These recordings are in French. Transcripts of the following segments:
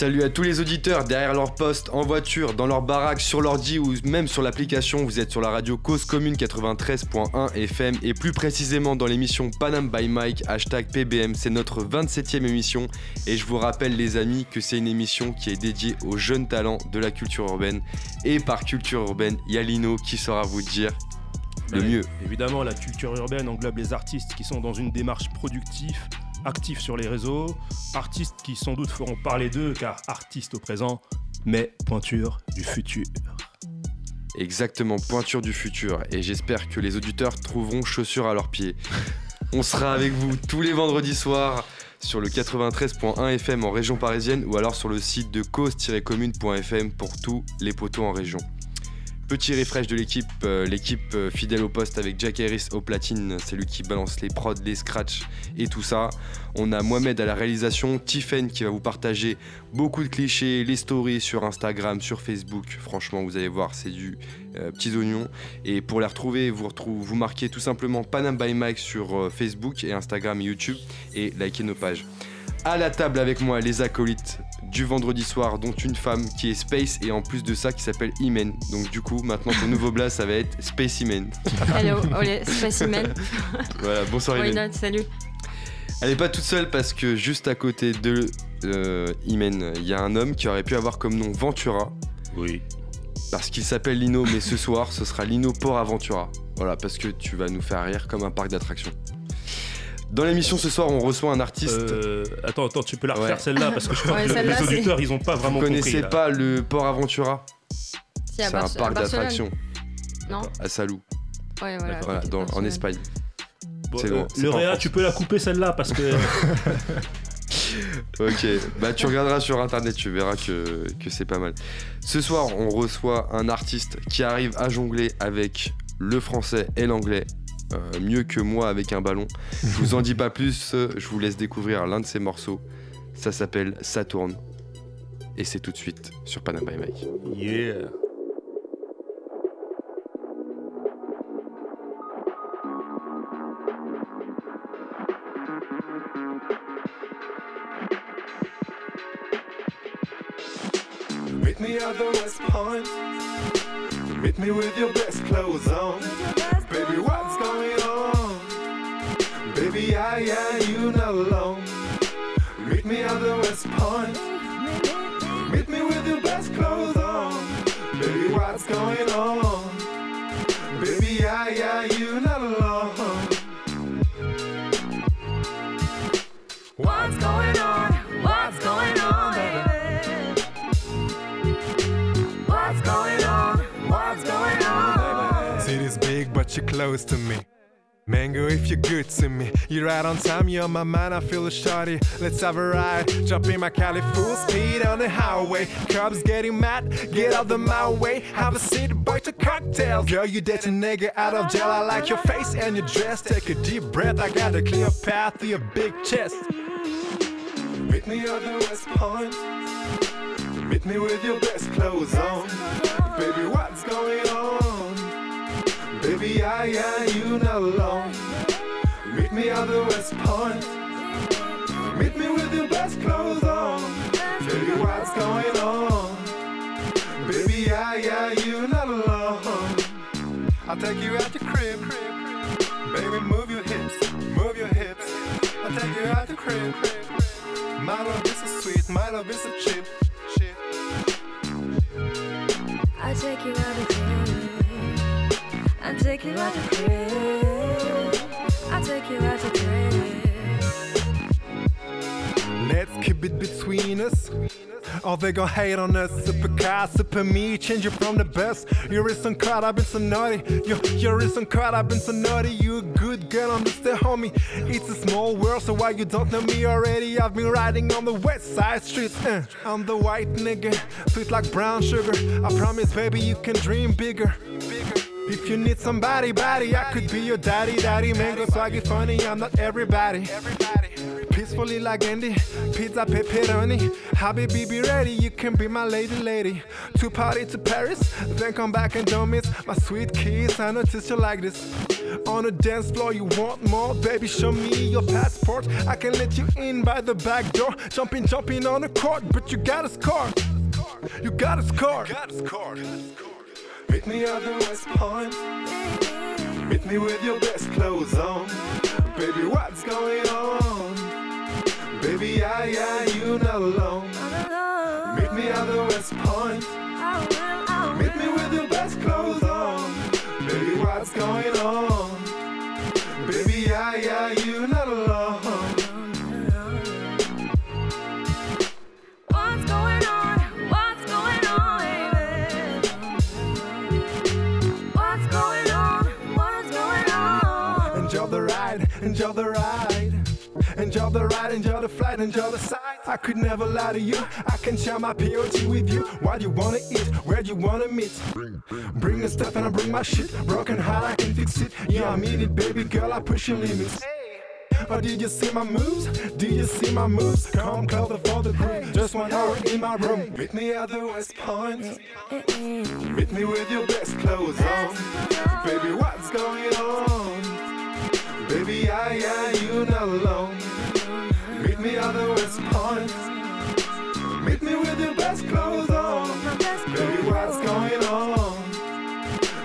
Salut à tous les auditeurs derrière leur poste, en voiture, dans leur baraque, sur l'ordi ou même sur l'application. Vous êtes sur la radio Cause Commune 93.1 FM et plus précisément dans l'émission Panam by Mike, hashtag PBM. C'est notre 27e émission et je vous rappelle les amis que c'est une émission qui est dédiée aux jeunes talents de la culture urbaine. Et par culture urbaine, il y a Lino qui saura vous dire le Ouais, mieux. Évidemment, la culture urbaine englobe les artistes qui sont dans une démarche productive, actifs sur les réseaux, artistes qui sans doute feront parler d'eux car artistes au présent, mais pointure du futur. Exactement, pointure du futur. Et j'espère que les auditeurs trouveront chaussures à leurs pieds. On sera avec vous tous les vendredis soirs sur le 93.1 FM en région parisienne ou alors sur le site de cause-commune.fm pour tous les poteaux en région. Petit refresh de l'équipe, euh, l'équipe euh, fidèle au poste avec Jack Harris au platine, c'est lui qui balance les prods, les scratchs et tout ça. On a Mohamed à la réalisation, Tiffen qui va vous partager beaucoup de clichés, les stories sur Instagram, sur Facebook. Franchement, vous allez voir, c'est du euh, petits oignons. Et pour les retrouver, vous, vous marquez tout simplement Panam by Mike sur euh, Facebook et Instagram et YouTube et likez nos pages. À la table avec moi, les acolytes du vendredi soir, dont une femme qui est Space et en plus de ça qui s'appelle Imen. Donc du coup, maintenant ton nouveau blast, ça va être Space Imen. Hello, olé, spécimen. Voilà, bonsoir Why Imen. not, salut. Elle est pas toute seule parce que juste à côté de euh, Imen, il y a un homme qui aurait pu avoir comme nom Ventura. Oui. Parce qu'il s'appelle Lino, mais ce soir, ce sera Lino Port Aventura. Voilà, parce que tu vas nous faire rire comme un parc d'attractions. Dans l'émission ce soir, on reçoit un artiste. Euh, attends, attends, tu peux la refaire Ouais. celle-là parce que je crois Ouais, que celle-là, les auditeurs ils ont pas vraiment Vous connaissez pas le Port Aventura Si, C'est un parc d'attractions Non à Salou, Ouais, voilà. Dans- en. Espagne. Bon, C'est bon, le Réa, tu peux la couper celle-là parce que Ok, bah tu regarderas sur internet, tu verras que, que c'est pas mal. Ce soir, on reçoit un artiste qui arrive à jongler avec le français et l'anglais. Euh, mieux que moi avec un ballon. Je vous en dis pas plus, je vous laisse découvrir l'un de ses morceaux. Ça s'appelle Saturne. Et c'est tout de suite sur Panama Mike. yeah. Me Point. Me with your best clothes. Baby, I, I, you not alone. Meet me at the West Point. Meet me with your best clothes on. Baby, what's going on? Baby, I, I, you not alone. What's going on? What's going on, baby? What's going on? What's going on? City's big, but you're close to me. Mango, if you're good to me, you're right on time, you're on my mind, I feel a shorty. Let's have a ride, jump in my Cali full speed on the highway. Cops getting mad, get out of my way. Have a seat, boy, to cocktails. Girl, you dating nigga out of jail, I like your face and your dress. Take a deep breath, I got a clear path to your big chest. Meet me at the West Point. Meet me with your best clothes on. Baby, what's going on? Baby, I, I, you not alone. Meet me at the West Point. Meet me with your best clothes on. Baby, what's going on? Baby, I, I, you not alone. I'll take you out the crib. Crib. Baby, move your hips, move your hips. I'll take you out the crib. Crib. My love is so sweet, my love is so cheap. Shit. I take you out the crib. Take you out the crib. I take you out the crib. Let's keep it between us. Or they gon' hate on us. Super car, super me, change you from the best. You're some caught, I've been so naughty. You, you're some caught, I've been so naughty. You a good girl, I'm just a homie. It's a small world, so why you don't know me already? I've been riding on the west side streets. Uh, I'm the white nigga, sweet like brown sugar. I promise, baby, you can dream bigger. If you need somebody, body, I could be your daddy, daddy. Mango swaggy funny, I'm not everybody. Piece gracefully like Andy. Pizza pepperoni. Habibi, be ready, you can be my lady, lady. To party to Paris, then come back and don't miss my sweet kiss. I notice you like this. On the dance floor, you want more, baby? Show me your passport. I can let you in by the back door. Jumping, jumping on the court, but you gotta score. You gotta score. You gotta score. Meet me at the West Point. Meet me with your best clothes on. Baby, what's going on? Baby, yeah, yeah, you not alone. Meet me at the West Point. Meet me with your best clothes on. Baby, what's going on? Enjoy the ride. Enjoy the ride, enjoy the flight, enjoy the sight. I could never lie to you. I can share my POT with you. What do you wanna eat, where do you wanna meet. Bring the stuff and I bring my shit. Broken heart, I can fix it. Yeah, I mean it, baby girl. I push your limits. But oh, did you see my moves? Did you see my moves? Come closer for the groove. Just one hour in my room. Meet me at the West Point. Meet me with your best clothes on. Baby, what's going on? Baby, yeah, yeah, you not alone. Meet me at the West Point. Meet me with your best clothes on. Baby, what's going on?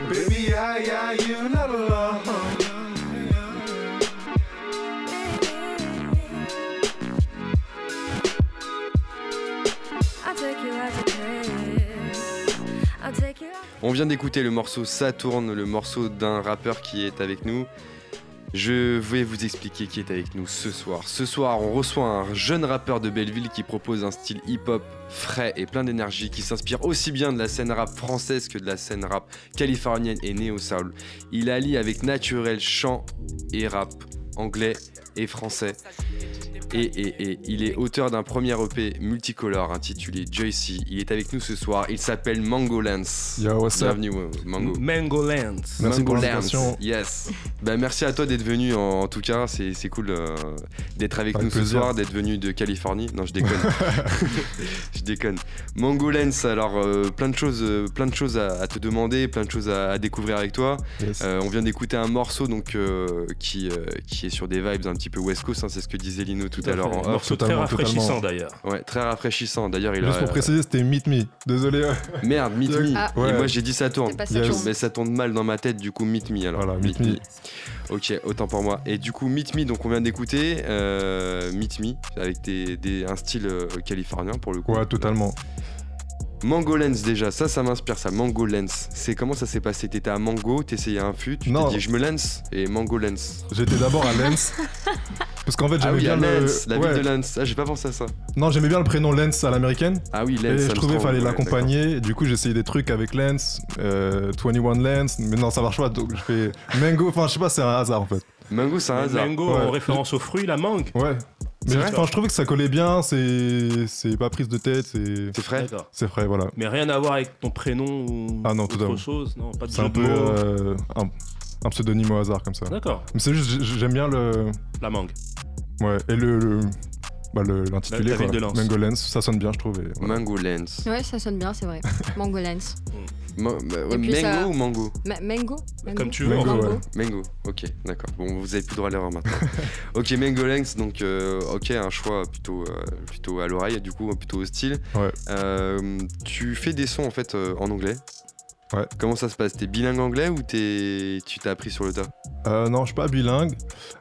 Baby, yeah, yeah, you not alone. I'll take you out to Paris. I'll take you out. On vient d'écouter le morceau Saturne, le morceau d'un rappeur qui est avec nous. Je vais vous expliquer qui est avec nous ce soir. Ce soir, on reçoit un jeune rappeur de Belleville qui propose un style hip-hop frais et plein d'énergie, qui s'inspire aussi bien de la scène rap française que de la scène rap californienne et néo-soul. Il allie avec naturel chant et rap, anglais et français. Et, et- et il est auteur d'un premier EP multicolore intitulé Joycey. Il est avec nous ce soir. Il s'appelle Mango Lance. Yo, what's up? Bienvenue, euh, Mango. Mango Lands. Merci pour Mango l'invitation. Lance, Yes. Bah, merci à toi d'être venu en, en tout cas. C'est c'est cool euh, d'être avec Avec nous ce soir, d'être venu de Californie. Non, je déconne. je déconne. Mango Lens, alors euh, plein de choses, euh, plein de choses à, à te demander, plein de choses à, à découvrir avec toi. Yes. Euh, on vient d'écouter un morceau donc euh, qui, euh, qui est sur des vibes un petit peu West Coast. hein, c'est ce que disait Lino tout, à l'heure en off. morceau très rafraîchissant d'ailleurs. Ouais, très rafraîchissant. D'ailleurs, il Juste a pour préciser, c'était Meet Me. Désolé. merde, Meet Me. Ah. Et Ouais. moi j'ai dit ça tourne. Yes. Mais ça tourne mal dans ma tête, du coup Meet Me alors. Voilà, Meet Me. Ok, autant pour moi. Et du coup, Meet Me, donc on vient d'écouter euh, Meet Me avec des, des- un style euh, californien pour le coup. Ouais, totalement. Lens déjà, ça, ça m'inspire ça. Mango Lens. C'est comment ça s'est passé? T'étais à Mango, t'essayais un fût, tu Non. t'es dit je me lance et Mango Lens. J'étais d'abord à Lens. Parce qu'en fait, Ah j'aimais oui, à bien le. Lens, la Ouais. ville de Lens. Ah, j'ai pas pensé à ça. Non, j'aimais bien le prénom Lens à l'américaine. Ah oui, Lens. Et je trouvais qu'il fallait ouais, l'accompagner. Du coup, j'ai essayé des trucs avec Lens, euh, 21 Lens. Mais non, ça marche pas. Donc, je fais Mango. Enfin, je sais pas, c'est un hasard en fait. Mango, c'est un hasard. Mango Ouais. en référence aux fruits, la mangue. Ouais. Mais vrai enfin, je trouvais que ça collait bien. C'est c'est pas prise de tête. C'est C'est frais D'accord. c'est frais, voilà. Mais rien à voir avec ton prénom ou Ah non, autre chose, non, pas de C'est un peu euh, un, un pseudonyme au hasard comme ça. D'accord, Mais c'est juste, j'aime bien le. la mangue. Ouais, et le. le bah, le- l'intitulé, La- la quoi. ville de Lens. Mango Lens, ça sonne bien, je trouve. et voilà. Mango Lens. Ouais, ça sonne bien, c'est vrai. Mango Bah, mango ça- ou mango Ma- mango, Mango Comme tu veux. Mango, ouais. Mango, ok, d'accord. Bon, vous avez plus droit à l'erreur maintenant. ok, Mango Lens, donc euh, ok, un choix plutôt, euh, plutôt à l'oreille, du coup plutôt au style. Ouais. Euh, tu fais des sons en fait euh, en anglais. Ouais. Comment ça se passe? T'es bilingue anglais ou t'es, tu t'as appris sur le tas? Euh, non, je suis pas bilingue,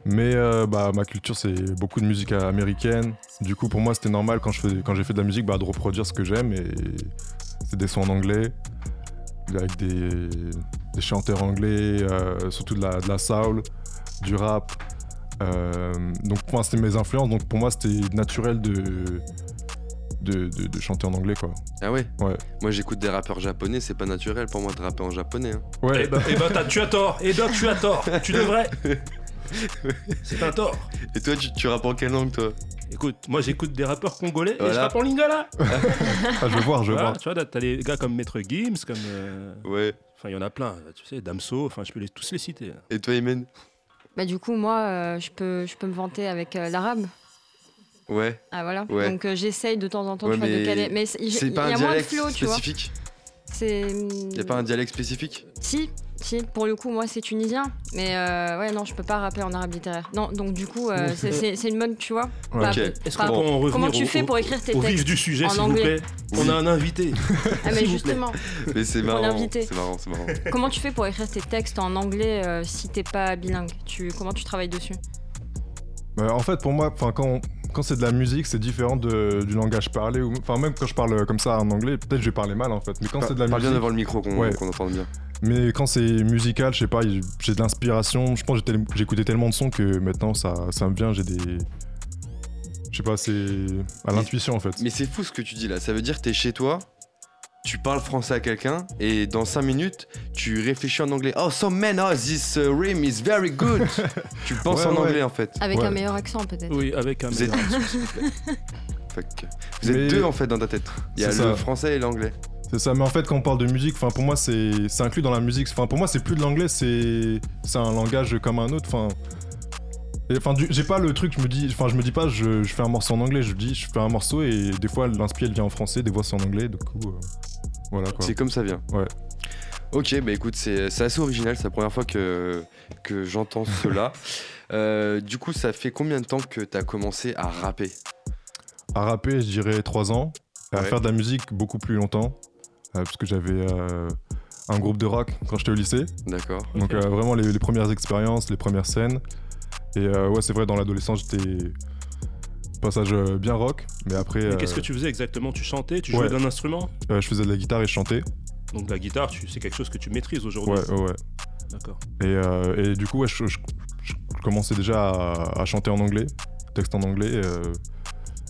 mais euh, bah, ma culture, c'est beaucoup de musique américaine. Du coup, pour moi, c'était normal quand je fais- quand j'ai fait de la musique bah, de reproduire ce que j'aime. Et c'est des sons en anglais, avec des, des chanteurs anglais, euh, surtout de la, de la soul, du rap. Euh, donc, pour moi, c'était mes influences. Donc, pour moi, c'était naturel de, de, de- de chanter en anglais, quoi. Ah ouais? Ouais. Moi j'écoute des rappeurs japonais, c'est pas naturel pour moi de rapper en japonais. hein. Eh Ouais, ben, eh ben, t'as- tu as tort. Et Doc, tu as tort. Tu devrais. C'est un tort. Et toi tu, tu rappes en quelle langue toi? Écoute, moi j'écoute des rappeurs congolais et je Voilà. rappe en lingala. ah, je veux voir, je veux Voilà, voir. tu vois, t'as des gars comme Maître Gims, comme. euh, Ouais. Enfin, il y en a plein, tu sais, Damso, enfin, je peux les, tous les citer. Et toi Imen? Bah du coup, moi, euh, je peux, je peux me vanter avec euh, l'arabe. Ouais. Ah voilà. Ouais. Donc euh, j'essaye de temps en temps Ouais, tu vois, de caler. Mais c'est- il y pas a un moins de dialecte flow, tu vois. spécifique C'est. Y a pas un dialecte spécifique? Si, si. Pour le coup, moi c'est tunisien. Mais euh, ouais, non, je peux pas rapper en arabe littéraire. Non, donc du coup, euh, c'est- c'est une bonne, tu vois. Ouais. Ok. Est-ce Pardon. qu'on peut en revenir Comment tu au- fais pour écrire tes au vif textes du sujet, en s'il vous anglais plaît? On a un invité. Ah mais justement, Mais c'est marrant. C'est marrant, c'est marrant. comment tu fais pour écrire tes textes en anglais euh, si t'es pas bilingue? Tu, Comment tu travailles dessus? Bah, en fait, pour moi, enfin, quand, quand c'est de la musique, c'est différent de- du langage parlé. ou- Enfin, même quand je parle comme ça en anglais, peut-être je vais parler mal en fait. Mais quand c'est de la Parle bien musique. devant le micro qu'on Ouais. entende bien. Mais quand c'est musical, je sais pas, j'ai de l'inspiration. Je pense que j'écoutais tellement de sons que maintenant ça, ça me vient. J'ai des. Je sais pas, c'est à l'intuition en fait. Mais c'est fou ce que tu dis là. Ça veut dire que t'es chez toi, tu parles français à quelqu'un et dans 5 minutes, tu réfléchis en anglais. Oh, so man, oh, this uh, rim is very good. tu penses Ouais, en ouais. anglais en fait. Avec Ouais. un meilleur accent peut-être. Oui, avec un Vous êtes- meilleur accent, s'il vous plaît. Fuck. Vous êtes Mais- deux en fait dans ta tête. Il y a le ça. français et l'anglais. C'est ça, mais en fait, quand on parle de musique, enfin, pour moi, c'est c'est inclus dans la musique. Enfin, pour moi, c'est plus de l'anglais, c'est c'est un langage comme un autre. Enfin, enfin, du- j'ai pas le truc. Je me dis, enfin, je me dis pas, je, je fais un morceau en anglais. Je dis, je fais un morceau et des fois, l'inspire elle vient en français, des fois c'est en anglais. Du coup, euh, voilà. C'est comme ça vient. Ouais. Ok, bah écoute, c'est c'est assez original. C'est la première fois que, que j'entends cela. Euh, du coup, ça fait combien de temps que t'as commencé à rapper? À rapper, je dirais 3 ans. Et à faire de la musique beaucoup plus longtemps, euh, parce que j'avais euh, un groupe de rock quand j'étais au lycée. D'accord. Donc euh, vraiment les, les premières expériences, les premières scènes. Et ouais, c'est vrai, dans l'adolescence, j'étais passage euh, bien rock, mais après, Mais euh, qu'est-ce que tu faisais exactement? Tu chantais Tu jouais Ouais. d'un instrument? Euh, je faisais de la guitare et je chantais. Donc la guitare, tu- c'est quelque chose que tu maîtrises aujourd'hui? Ouais, ouais. D'accord. Et, euh, et du coup, ouais, je, je- je commençais déjà à, à chanter en anglais, texte en anglais. Et, euh,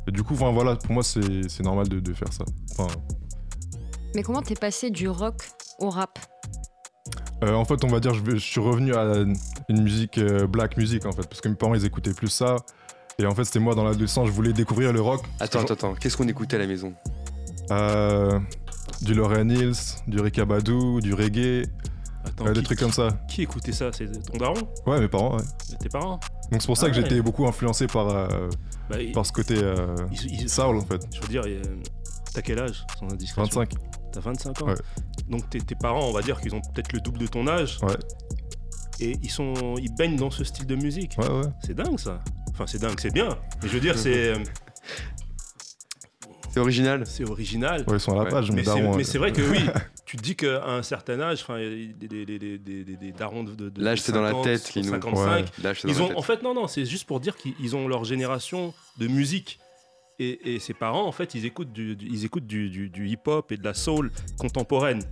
et du coup, enfin, voilà, pour moi, c'est c'est normal de, de faire ça. Enfin, Mais comment t'es passé du rock au rap? Euh, en fait, on va dire, je, suis revenu à une musique euh, black music, en fait, parce que mes parents, ils écoutaient plus ça. Et en fait, c'était moi dans l'adolescence, je voulais découvrir le rock. Attends, attends, attends. Qu'est-ce qu'on écoutait à la maison? Euh, du Lauryn Hills, du Rika Badou, du reggae, Attends, euh, des qui, trucs comme ça. qui écoutait ça? C'est ton daron? Ouais, mes parents, ouais. Tes parents? Donc c'est pour ça Ah que ouais. j'étais beaucoup influencé par, euh, bah, par ce côté euh, soul, en fait. Je veux dire, t'as quel âge sans indiscrétion? 25. T'as 25 ans? Ouais. Donc tes, tes parents, on va dire qu'ils ont peut-être le double de ton âge. Ouais. Et ils sont, ils baignent dans ce style de musique. Ouais, ouais. C'est dingue ça. Enfin, c'est dingue, c'est bien. Mais je veux dire, c'est, euh, C'est original c'est original. Ouais, ils sont à la Ouais. page, Mais mes c'est, mais vrai que oui, tu te dis qu'à un certain âge, enfin, des, des, des, des, des, des darons de, de, de L'âge, c'est dans la 50, tête, Lino. 55. Là, je sais dans Ils ont, en fait, non, non, c'est juste pour dire qu'ils ont leur génération de musique. Et, et ses parents, en fait, ils écoutent du, du- ils écoutent du, du- du hip-hop et de la soul contemporaine.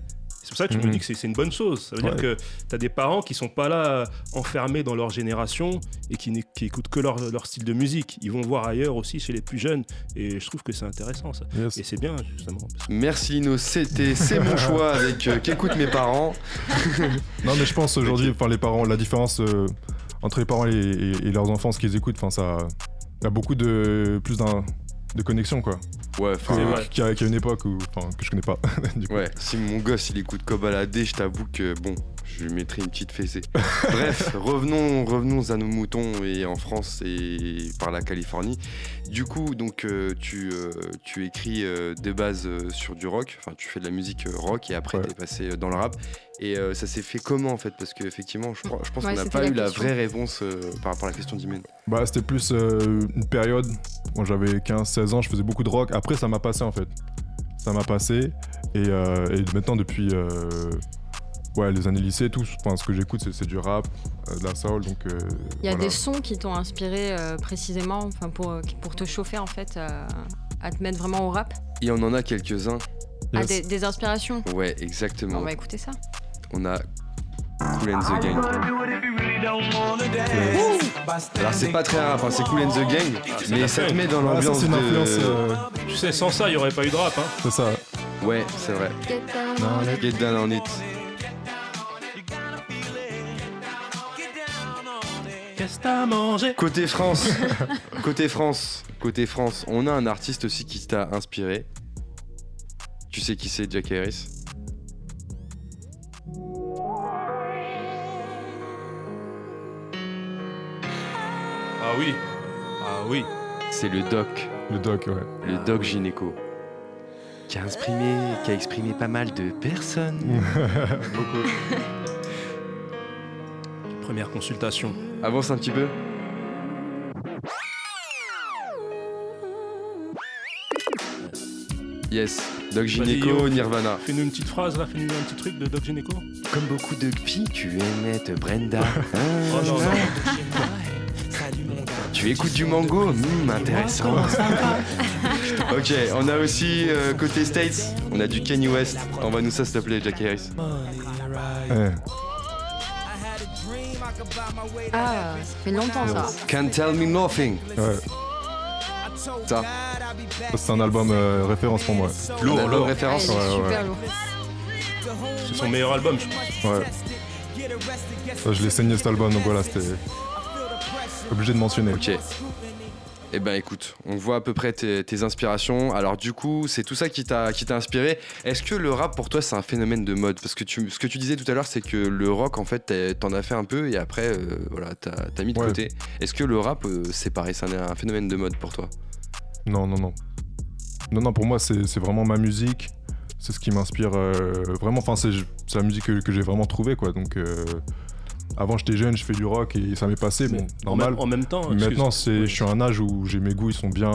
C'est pour ça que tu me dis que c'est une bonne chose. Ça veut dire que tu as des parents qui sont pas là euh, enfermés dans leur génération et qui, qui écoutent que leur, leur style de musique. Ils vont voir ailleurs aussi chez les plus jeunes. Et je trouve que c'est intéressant ça. Yes. Et c'est bien, justement. Merci Lino, c'était c'est mon choix avec euh, qu'écoutent mes parents. Non, mais je pense aujourd'hui, enfin, les parents, la différence euh, entre les parents et, et- et leurs enfants, ce qu'ils écoutent, enfin, ça. Il y a beaucoup de. plus d'un. De connexion, quoi. Ouais, enfin, y, a- une époque où. Que je connais pas. du coup. ouais. Si mon gosse il écoute Kobalade, je t'avoue que bon, je lui mettrai une petite fessée. Bref, revenons, revenons à nos moutons et en France et par la Californie. Du coup, donc euh, tu, euh, tu écris euh, des bases euh, sur du rock, enfin tu fais de la musique euh, rock et après Ouais. t'es passé euh, dans le rap. Et euh, ça s'est fait comment en fait? Parce qu'effectivement, je, je pense Ouais, qu'on n'a pas la eu la vraie réponse euh, par rapport à la question d'Imen. Bah, c'était plus euh, une période. Quand j'avais 15-16 ans, je faisais beaucoup de rock. Après, ça m'a passé, en fait. Ça m'a passé. Et, euh, et maintenant, depuis. Ouais, les années lycée, tout, enfin, ce que j'écoute, c'est, du rap, euh, de la soul, donc. euh, Il y a voilà. des sons qui t'ont inspiré euh, précisément enfin, pour, euh, pour te chauffer en fait euh, à te mettre vraiment au rap? Et on en a quelques-uns. Ah, Yes. des, des inspirations? Ouais, exactement. On va écouter ça. On a Cool and the Gang. Alors c'est pas très rap, hein, c'est Cool and the Gang, mais ça te met dans l'ambiance de... euh, Tu sais, sans ça, il n'y aurait pas eu de rap. Hein. c'est ça. Ouais, c'est vrai. Down. Get down on it. Qu'est-ce que t'as mangé Côté France, côté France, côté France, on a un artiste aussi qui t'a inspiré. Tu sais qui c'est, Jack Harris? Ah oui. Ah oui. C'est le doc, Le doc, ouais. le doc gynéco. Qui a exprimé, qui a exprimé pas mal de personnes. Beaucoup. Première consultation. Avance un petit peu. Yes, Doc Gynéco. Nirvana. Fais-nous une petite phrase là, fais-nous un petit truc de Doc Gynéco. Comme beaucoup de filles, tu aimais te Brenda. Oh non, non. Tu écoutes du mango? Hmm, Intéressant. ok, on a aussi euh, côté States, on a du Kanye West. Envoie-nous ça s'il te plaît, Jack Harris. Ah, ça fait longtemps ça. Can't tell me nothing. ouais. Ça, c'est un album euh, référence pour moi. lourd, Lourd, référence. Ouais, super lourd. C'est son meilleur album, je pense. Ouais. Ça, je l'ai saigné cet album, donc voilà, c'était obligé de mentionner. Ok. Eh ben écoute, on voit à peu près tes, tes inspirations. Alors du coup, c'est tout ça qui t'a qui t'a inspiré. Est-ce que le rap pour toi c'est un phénomène de mode? Parce que tu, ce que tu disais tout à l'heure, c'est que le rock en fait t'en as fait un peu et après euh, voilà t'as as mis de Ouais. côté. Est-ce que le rap euh, c'est pareil, c'est un, un phénomène de mode pour toi? Non, non, non. Non, non, pour moi, c'est vraiment ma musique. C'est ce qui m'inspire euh, vraiment. Enfin, c'est c'est la musique que, que j'ai vraiment trouvée, quoi. Donc, avant, j'étais jeune, je fais du rock et ça m'est passé. Bon, En normal. même, en même temps. Maintenant, c'est, Ouais. je suis à un âge où j'ai mes goûts, ils sont bien,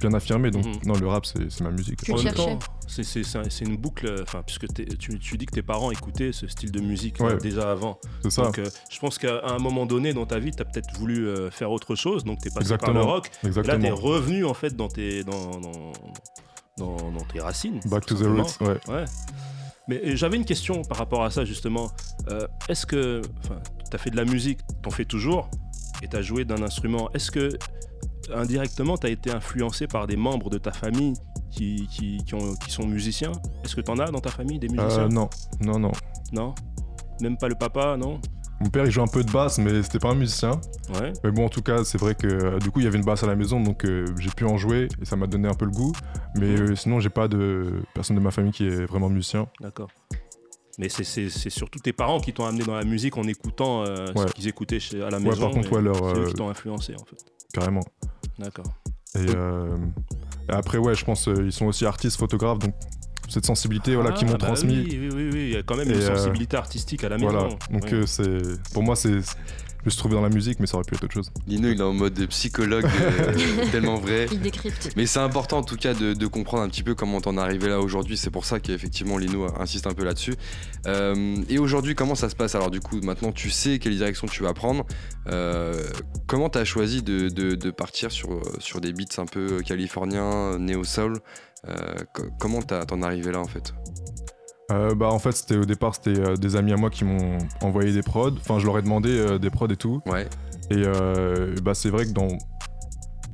bien affirmés. Donc, Mhm. non, le rap, c'est c'est ma musique. Tu En même temps, c'est- c'est c'est un- c'est une boucle, enfin, puisque t'es- tu, tu dis que tes parents écoutaient ce style de musique Ouais. déjà avant. C'est ça, Donc, euh, je pense qu'à un moment donné dans ta vie, tu as peut-être voulu euh, faire autre chose, donc tu es passé par le Exactement. rock. Et là, tu es exactement. revenu en fait dans tes, dans, dans, dans- dans tes racines. Back to the roots, ouais. Ouais. Mais euh, j'avais une question par rapport à ça justement. Euh, Est-ce que tu as fait de la musique, t'en fais toujours, et tu as joué d'un instrument. Est-ce que indirectement tu as été influencé par des membres de ta famille qui, qui, qui ont- qui sont musiciens? Est-ce que tu en as dans ta famille des musiciens? Euh, non, non, non. Non? Même pas le papa, non? Mon père, il joue un peu de basse, mais c'était pas un musicien. Ouais. Mais bon, en tout cas, c'est vrai que euh, du coup, il y avait une basse à la maison, donc euh, j'ai pu en jouer et ça m'a donné un peu le goût. Mais euh, sinon, j'ai pas de personne de ma famille qui est vraiment musicien. D'accord. Mais c'est- surtout tes parents qui t'ont amené dans la musique en écoutant euh, Ouais. ce qu'ils écoutaient chez- à la Ouais, maison. par contre, ouais, leur, C'est eux qui t'ont influencé en fait. carrément. D'accord. Et, euh, et après, ouais, je pense ils sont aussi artistes, photographes, donc cette sensibilité voilà, qu'ils Ah, m'ont bah transmis. Oui, oui, oui, oui, il y a quand même Et, une euh, sensibilité artistique à la maison. Voilà, donc euh, c'est pour moi, c'est je trouvé dans la musique, mais ça aurait pu être autre chose. Lino il est en mode psychologue euh, tellement vrai. Il décrypte. Mais c'est important en tout cas de, de comprendre un petit peu comment t'en es arrivé là aujourd'hui. C'est pour ça qu'effectivement Lino insiste un peu là-dessus. Euh, et aujourd'hui, comment ça se passe? Alors du coup, maintenant tu sais quelle direction tu vas prendre. Euh, comment t'as choisi de, de- de partir sur, sur des beats un peu californiens, néo-soul? Euh, Comment t'as- t'en arrivé là en fait? Euh, bah en fait, c'était au départ, c'était euh, des amis à moi qui m'ont envoyé des prods. Enfin, je leur ai demandé euh, des prods et tout. Ouais, Et euh, bah, c'est vrai que dans,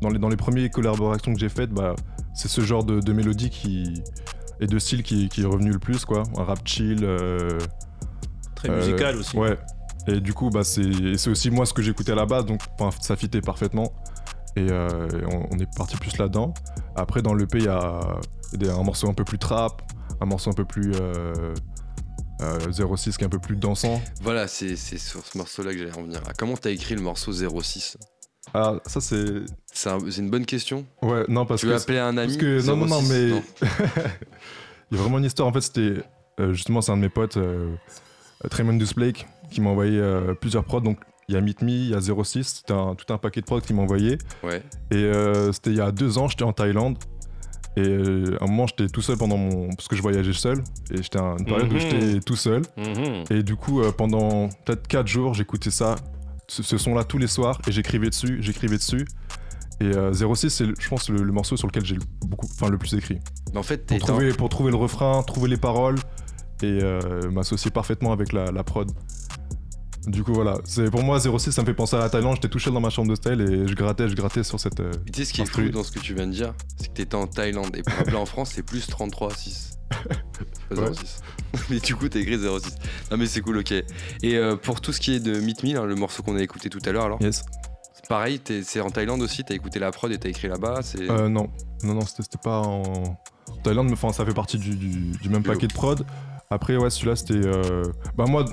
dans, les, dans les premières collaborations que j'ai faites, bah, c'est ce genre de, de mélodie qui, et de style qui, qui est revenu le plus, quoi. Un rap chill. euh, Très euh, musical aussi. Ouais. Et du coup, bah, c'est aussi moi ce que j'écoutais à la base, donc ça fitait parfaitement. Et euh, on, on est parti plus là-dedans. Après, dans l'EP, il y a des- un morceau un peu plus trap, un morceau un peu plus euh, euh, 06 qui est un peu plus dansant. voilà, c'est sur ce morceau-là que j'allais en venir. Ah, Comment t'as écrit le morceau 06 Ah, ça c'est. C'est un- c'est une bonne question. Ouais, non, parce Tu que. veux appeler un ami parce que- non, non, non, 06? mais- Il y a vraiment une histoire. En fait, c'était. euh, justement, c'est un de mes potes, euh, Tremendous Blake, qui m'a envoyé euh, plusieurs prods. Donc, il y a Meet Me, il y a 06. C'était tout un paquet de prods qu'il m'a envoyé. Ouais. Et euh, c'était il y a deux ans, j'étais en Thaïlande. Et euh, à un moment, j'étais tout seul pendant mon. Parce que je voyageais seul. Et j'étais à une période Mhm. où j'étais tout seul. Mhm. Et du coup, euh, pendant peut-être quatre jours, j'écoutais ça, ce, ce son-là tous les soirs. Et j'écrivais dessus, j'écrivais dessus. Et euh, 06, c'est, je pense, le, le morceau sur lequel j'ai le, beaucoup, enfin, le plus écrit. En fait, Pour trouver, pour trouver le refrain, trouver les paroles. Et m'associer parfaitement avec la, la prod. Du coup, voilà. C'est, pour moi, 06, ça me fait penser à la Thaïlande. J'étais tout seul dans ma chambre d'hôtel et je grattais, je grattais sur cette. euh, Tu sais ce qui est fou dans ce que tu viens de dire, c'est que t'étais en Thaïlande et pour appeler en France c'est plus 33 6. Pas Ouais. 06. mais du coup t'as écrit 06. Non mais c'est cool ok. Et euh, pour tout ce qui est de Meet Me, hein, le morceau qu'on a écouté tout à l'heure alors, Yes. c'est pareil, t'es- c'est en Thaïlande aussi, t'as écouté la prod et t'as écrit là-bas, c'est... Euh, non, non, non, c'était, c'était pas en Thaïlande, mais enfin, ça fait partie du, du- du même paquet de prod. Après, ouais, celui-là, c'était. euh, Bah, moi,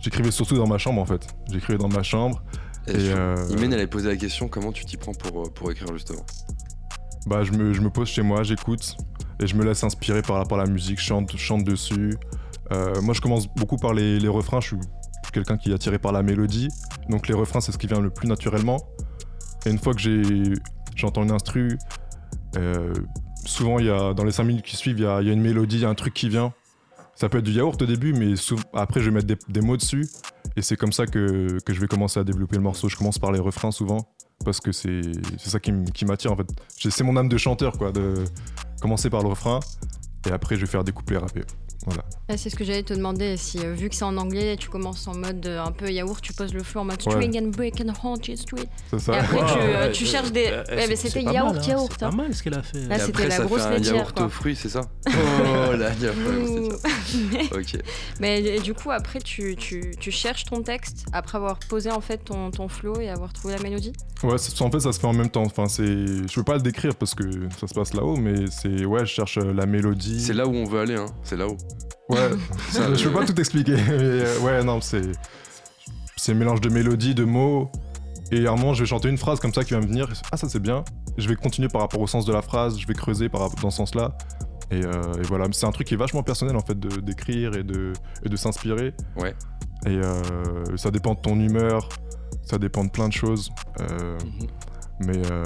j'écrivais surtout dans ma chambre en fait. J'écrivais dans ma chambre. Et Et, euh, Imen, elle avait posé la question comment tu t'y prends pour, euh, pour écrire justement? Bah, je me, je me pose chez moi, j'écoute et je me laisse inspirer par, par la musique, je chante, chante dessus. Euh, moi, je commence beaucoup par les, les refrains. Je suis, quelqu'un qui est attiré par la mélodie. Donc, les refrains, c'est ce qui vient le plus naturellement. Et une fois que j'ai, j'entends une instru, euh, souvent, il y a, dans les 5 minutes qui suivent, il y a, il y a une mélodie, il y a un truc qui vient. Ça peut être du yaourt au début, mais après, je vais mettre des, mots dessus. Et c'est comme ça que, je vais commencer à développer le morceau. Je commence par les refrains souvent parce que c'est ça qui, m'attire en fait. C'est mon âme de chanteur quoi, de commencer par le refrain et après je vais faire des couplets rappés. Voilà. Ah, c'est ce que j'allais te demander. Si euh, vu que c'est en anglais, tu commences en mode euh, un peu yaourt, tu poses le flow en mode Ouais. string and break and your street. C'est Et ça. après, Wow, tu, euh, ouais, tu euh, cherches des. euh, ouais, mais c'est c'était pas yaourt, mal, hein, yaourt. C'est pas hein. mal ce qu'elle a fait. Là, Et c'était après, la ça grosse fait un laitière, yaourt quoi. aux fruits, c'est ça Oh là, il y a pas- c'était ça. mais, Ok. mais, et du coup, après, tu, tu, tu cherches ton texte après avoir posé en fait ton, ton flow et avoir trouvé la mélodie? Ouais, en fait ça se fait en même temps. Enfin c'est, je peux pas le décrire parce que ça se passe là-haut, mais c'est ouais, je cherche la mélodie. C'est là où on veut aller, hein. C'est là où. Ouais. Ça, je peux pas tout expliquer. Mais euh, ouais, non, c'est c'est un mélange de mélodie, de mots. Et à un moment, je vais chanter une phrase comme ça qui va me venir. Ah, ça c'est bien. Je vais continuer par rapport au sens de la phrase. Je vais creuser par, rapport- dans ce sens-là. Et, euh, et voilà, c'est un truc qui est vachement personnel en fait de- d'écrire et de, et de s'inspirer. Ouais. Et euh, ça dépend de ton humeur, ça dépend de plein de choses. Euh, Mhm. mais euh,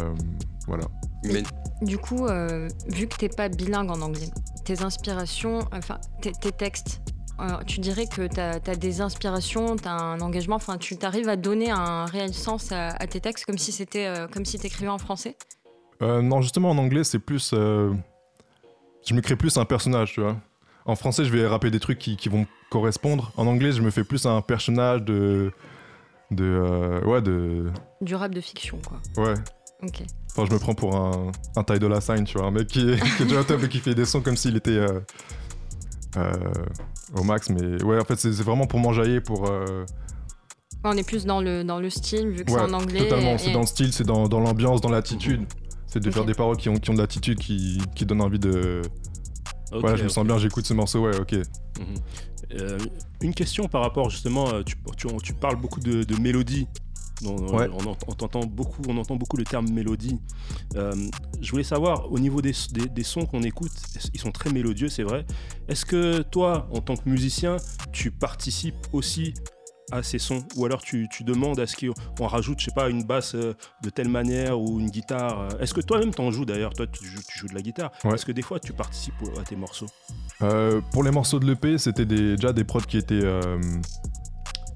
voilà. Mais Du coup, euh, vu que t'es pas bilingue en anglais, tes inspirations, enfin tes, tes textes, euh, tu dirais que t'as as des inspirations, t'as un engagement, enfin tu t'arrives à donner un réel sens à, à tes textes comme si c'était euh, comme si t'écrivais en français? Euh, non, justement, en anglais, c'est plus. je me crée plus un personnage, tu vois. En français, je vais rapper des trucs qui, qui vont correspondre. En anglais, je me fais plus un personnage de. De. ouais, de. Du rap de fiction, quoi. Ouais. Ok. Enfin, je me prends pour un, un Ty Dolla Sign, tu vois. Un mec qui est, qui est déjà top et qui fait des sons comme s'il était. euh, euh, au max, mais ouais, en fait, c'est c'est vraiment pour m'enjailler, pour. euh, On est plus dans le, dans le style, vu que ouais, c'est en anglais. totalement. et- C'est dans le style, c'est dans, dans l'ambiance, dans l'attitude. C'est de faire des paroles qui ont, qui ont de l'attitude, qui, qui donnent envie de. Ok, voilà, je me sens bien, j'écoute ce morceau, ouais, ok. Mhm. Euh, une question par rapport justement, tu, tu, tu parles beaucoup de, de mélodie. Dont, Ouais. on, ent- on t'entend beaucoup, on entend beaucoup le terme mélodie. Euh, je voulais savoir, au niveau des, des- des sons qu'on écoute, ils sont très mélodieux, c'est vrai. Est-ce que toi, en tant que musicien, tu participes aussi à ces sons? Ou alors tu, tu demandes à ce qu'on rajoute, je sais pas, une basse euh, de telle manière ou une guitare euh, Est-ce que toi-même t'en joues d'ailleurs? Toi, tu joues, tu joues de la guitare. Ouais. Est-ce que des fois tu participes à tes morceaux? Euh, pour les morceaux de l'EP, c'était déjà des prods qui étaient euh,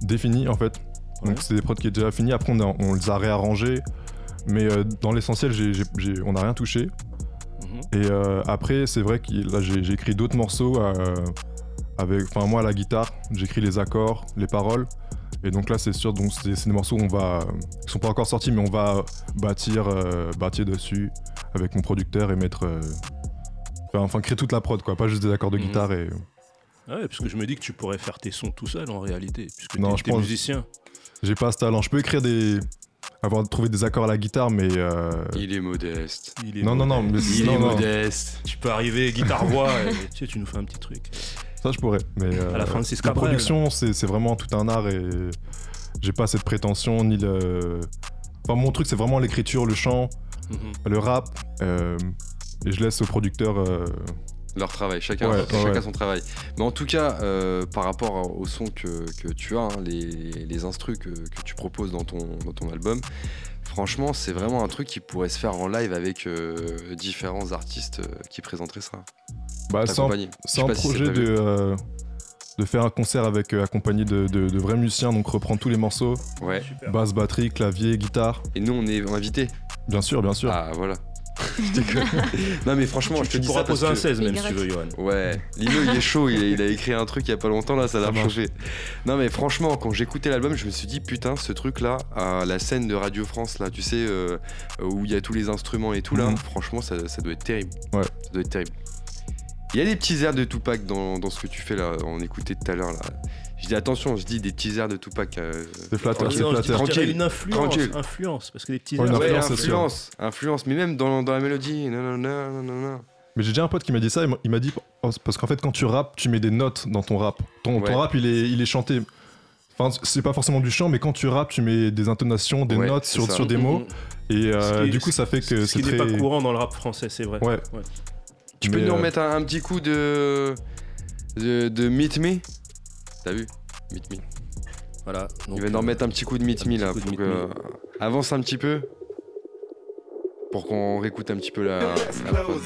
définis en fait. Ouais. Donc c'était des prods qui étaient déjà finis. Après, on, a- on les a réarrangés. Mais euh, dans l'essentiel, j'ai- j'ai- j'ai- on n'a rien touché. Mhm. Et euh, après, c'est vrai que là, j'ai écrit d'autres morceaux euh, avec, enfin moi à la guitare, j'écris les accords, les paroles. Et donc là, c'est sûr, donc c'est c'est des morceaux où on va, qui sont pas encore sortis, mais on va bâtir, euh, bâtir dessus avec mon producteur et mettre, euh, enfin, enfin, créer toute la prod quoi, pas juste des accords de Mhm. guitare et ouais, parce que je me dis que tu pourrais faire tes sons tout seul en réalité, puisque Non, t'es- je t'es pense- musicien. J'ai pas ce talent. Je peux écrire des, avoir trouvé des accords à la guitare, mais euh, il est modeste. Il est non non non, mais Il non, est non, modeste. Tu peux arriver guitare-voix et tu, sais, tu nous fais un petit truc. ça je pourrais. Mais À la euh, Francis la production, c'est c'est vraiment tout un art et j'ai pas cette prétention ni le. Enfin, mon truc, c'est vraiment l'écriture, le chant, Mhm. le rap, euh, et je laisse au producteur. Leur travail, chacun, Ouais, chacun ouais. son travail. Mais en tout cas, euh, par rapport au son que, que tu as, hein, les, les instrus que, que tu proposes dans ton, dans ton album, franchement, c'est vraiment un truc qui pourrait se faire en live avec euh, différents artistes euh, qui présenteraient ça. Bah, si c'est projet de, euh, de faire un concert avec euh, accompagné de, de- de vrais musiciens, donc reprendre tous les morceaux, Ouais. Super. basse, batterie, clavier, guitare. Et nous, on est invités. Bien sûr, bien sûr. Ah, voilà. Non, mais franchement, tu, je te tu dis pourras ça parce poser un que- 16 même si tu veux, Johan. Ouais, Lino il est chaud, il a, il a écrit un truc il y a pas longtemps là, ça l'a chauffé. Non mais franchement, quand j'écoutais l'album, je me suis dit putain, ce truc là, à la scène de Radio France là, tu sais, euh, où il y a tous les instruments et tout là, Mhm. franchement ça, ça doit être terrible. Ouais. Ça doit être terrible. Il y a des petits airs de Tupac dans, dans ce que tu fais là, on écoutait tout à l'heure là. Je dis attention, je dis des petits airs de Tupac. euh, C'est flatteur, c'est flatteur. Tranquille. une influence, Tranquille. influence, parce que les petits Ouais, airs- Ouais, influence, influence, influence, mais même dans, dans la mélodie. Non, non, non, non, non, non. Mais j'ai déjà un pote qui m'a dit ça, il m'a- dit oh, parce qu'en fait quand tu rappes, tu mets des notes dans ton rap. Ton, ton Ouais. rap il est, il est chanté. Enfin, c'est pas forcément du chant, mais quand tu rappes, tu mets des intonations, des Ouais, notes sur, sur des mots. Et euh, Ce qui du coup, ça fait que Ce c'est qui n'est très. pas courant dans le rap français, c'est vrai. Ouais. Tu peux Mais, nous euh, remettre un, un petit coup de, de, de Meet Me? T'as vu? Meet Me. Voilà. donc, Il va nous euh, remettre un petit coup de Meet Me là. Me. euh, avance un petit peu. Pour qu'on réécoute un petit peu la, la prod.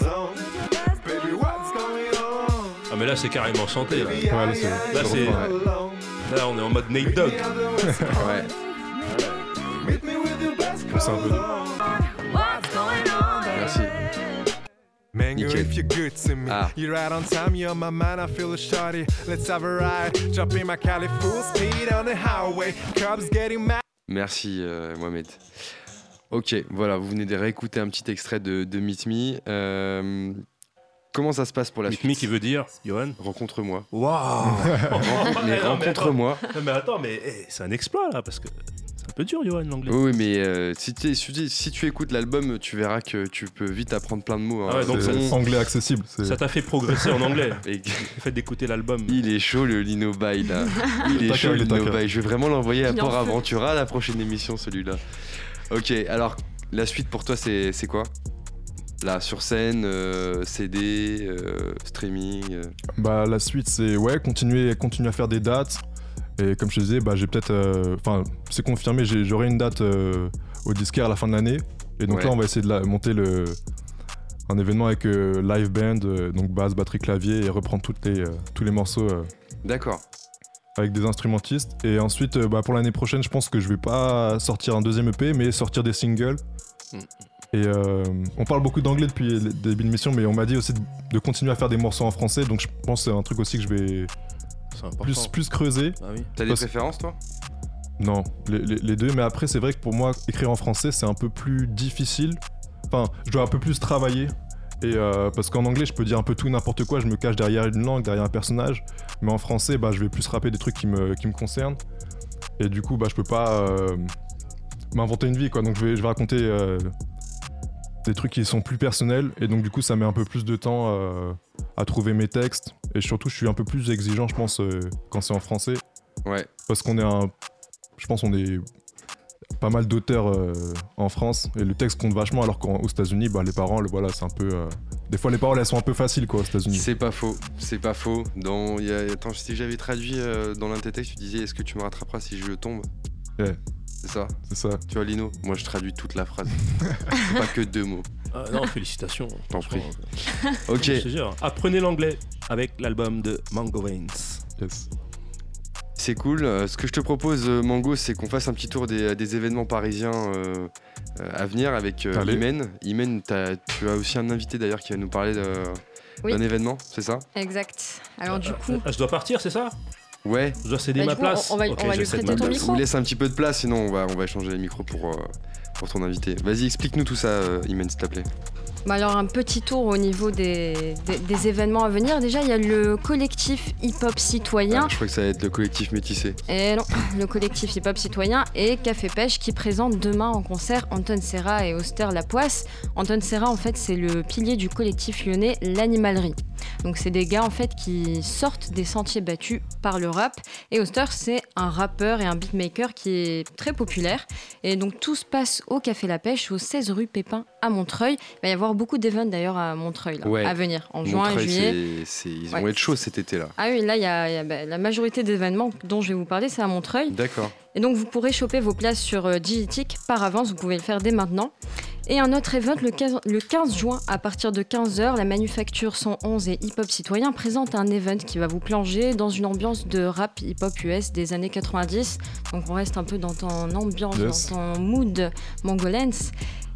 Baby, what's going on? Ah, mais là, c'est carrément chanté. Là, Ouais, là, c'est- Là, c'est- ouais. On est en mode Nate Dogg. Ouais. Meet me with your best C'est un peu- Mango, Nickel. if you're good to me, Ah. you're right on time, you're on my mind, I feel a shorty. Let's have a ride, jump in my Cali full speed on the highway. Cubs getting mad. Merci euh, Mohamed. Ok, voilà, vous venez de réécouter un petit extrait de, de Meet Me. Euh, comment ça se passe pour la Meet suite Me qui veut dire, Johan Rencontre-moi. Waouh Rencontre- mais rencontre-moi. Non, mais attends, mais eh, c'est un exploit là, parce que peu dur, Johan, l'anglais. Oui, mais euh, si, tu, si tu- si tu écoutes l'album, tu verras que tu peux vite apprendre plein de mots. hein. Ah ouais, donc C'est anglais accessible. c'est- Ça t'a fait progresser en anglais, Et- le fait d'écouter l'album. il est chaud le Lino Bay là. Il est chaud le Lino. Bay. Je vais vraiment l'envoyer à Port. Aventura la prochaine émission celui-là. Ok, alors la suite pour toi c'est c'est quoi? Là, sur scène, euh, CD, euh, streaming. euh. Bah la suite c'est ouais continuer continuer à faire des dates et comme je te disais bah j'ai peut-être euh, enfin c'est confirmé j'aurai une date euh, au disquaire à la fin de l'année et donc Ouais. là on va essayer de la- monter le un événement avec euh, live band donc basse batterie clavier et reprendre toutes les tous les morceaux D'accord. avec des instrumentistes et ensuite bah, pour l'année prochaine je pense que je vais pas sortir un deuxième EP mais sortir des singles Mm. et euh, on parle beaucoup d'anglais depuis le début de l'émission mais on m'a dit aussi de, de continuer à faire des morceaux en français donc je pense que c'est un truc aussi que je vais. Plus, plus creuser Ah oui. T'as des Parce- préférences toi? Non, les, les- les deux, mais après, c'est vrai que pour moi, écrire en français, c'est un peu plus difficile. Enfin, je dois un peu plus travailler. Et euh, parce qu'en anglais, je peux dire un peu tout et n'importe quoi, je me cache derrière une langue, derrière un personnage. Mais en français, bah, je vais plus rapper des trucs qui me, qui me concernent. Et du coup, bah, je peux pas euh, m'inventer une vie, quoi. Donc, je vais, je vais raconter euh, des trucs qui sont plus personnels. Et donc, du coup, ça met un peu plus de temps euh, à trouver mes textes. Et surtout, je suis un peu plus exigeant, je pense, euh, quand c'est en français Ouais. parce qu'on est un. Je pense qu'on est pas mal d'auteurs euh, en France et le texte compte vachement alors qu'aux États-Unis, bah, les paroles, voilà, c'est un peu. euh, Des fois, les paroles elles sont un peu faciles quoi aux États-Unis. C'est pas faux, c'est pas faux. Dans, il y a, attends, si j'avais traduit euh, dans l'un de tes textes, tu disais est-ce que tu me rattraperas si je tombe? Ouais. C'est ça C'est ça. Tu vois, Lino Moi, je traduis toute la phrase. Pas que deux mots. Ah, non, félicitations. T'en prie. Ok, Je te jure. Apprenez l'anglais avec l'album de Mango Veins. Yes. c'est cool. Euh, ce que je te propose, euh, Mango, c'est qu'on fasse un petit tour des, des événements parisiens euh, à venir avec euh. Imen. Imen, tu as aussi un invité d'ailleurs qui va nous parler Oui. d'un événement, c'est ça? Exact. Alors du coup, Ah, je dois partir, c'est ça? Ouais. Je dois céder Bah, ma coup, place on- on va- Ok, on va je lui prêter ma ton place. micro. On laisse un petit peu de place, sinon on va, on va échanger les micros pour, euh, pour ton invité. Vas-y, explique-nous tout ça, euh, Imen, s'il te plaît. Bah alors un petit tour au niveau des, des- des événements à venir. Déjà, il y a le collectif hip-hop citoyen. Ah, je crois que ça va être le collectif métissé. Et non, le collectif hip-hop citoyen et Café Pêche qui présente demain en concert Anton Serra et Auster Lapoisse. Anton Serra, en fait, c'est le pilier du collectif lyonnais L'Animalerie. Donc, c'est des gars, en fait, qui sortent des sentiers battus par le rap. Et Auster, c'est un rappeur et un beatmaker qui est très populaire. Et donc, tout se passe au Café La Pêche, au 16 rue Pépin à Montreuil. Il va y avoir beaucoup d'événements d'ailleurs à Montreuil, là, Ouais. à venir, en juin et juillet. ils vont Ouais. être chauds cet été-là. Ah oui, là, il y a, il y a, bah, la majorité d'événements dont je vais vous parler, c'est à Montreuil. D'accord. Et donc vous pourrez choper vos places sur euh, Digitic par avance, vous pouvez le faire dès maintenant. Et un autre event le 15, le 15 juin à partir de 15h, la Manufacture 111 et Hip Hop Citoyen présente un event qui va vous plonger dans une ambiance de rap hip hop US des années 90. Donc on reste un peu dans ton ambiance, Yes. dans ton mood mongolens.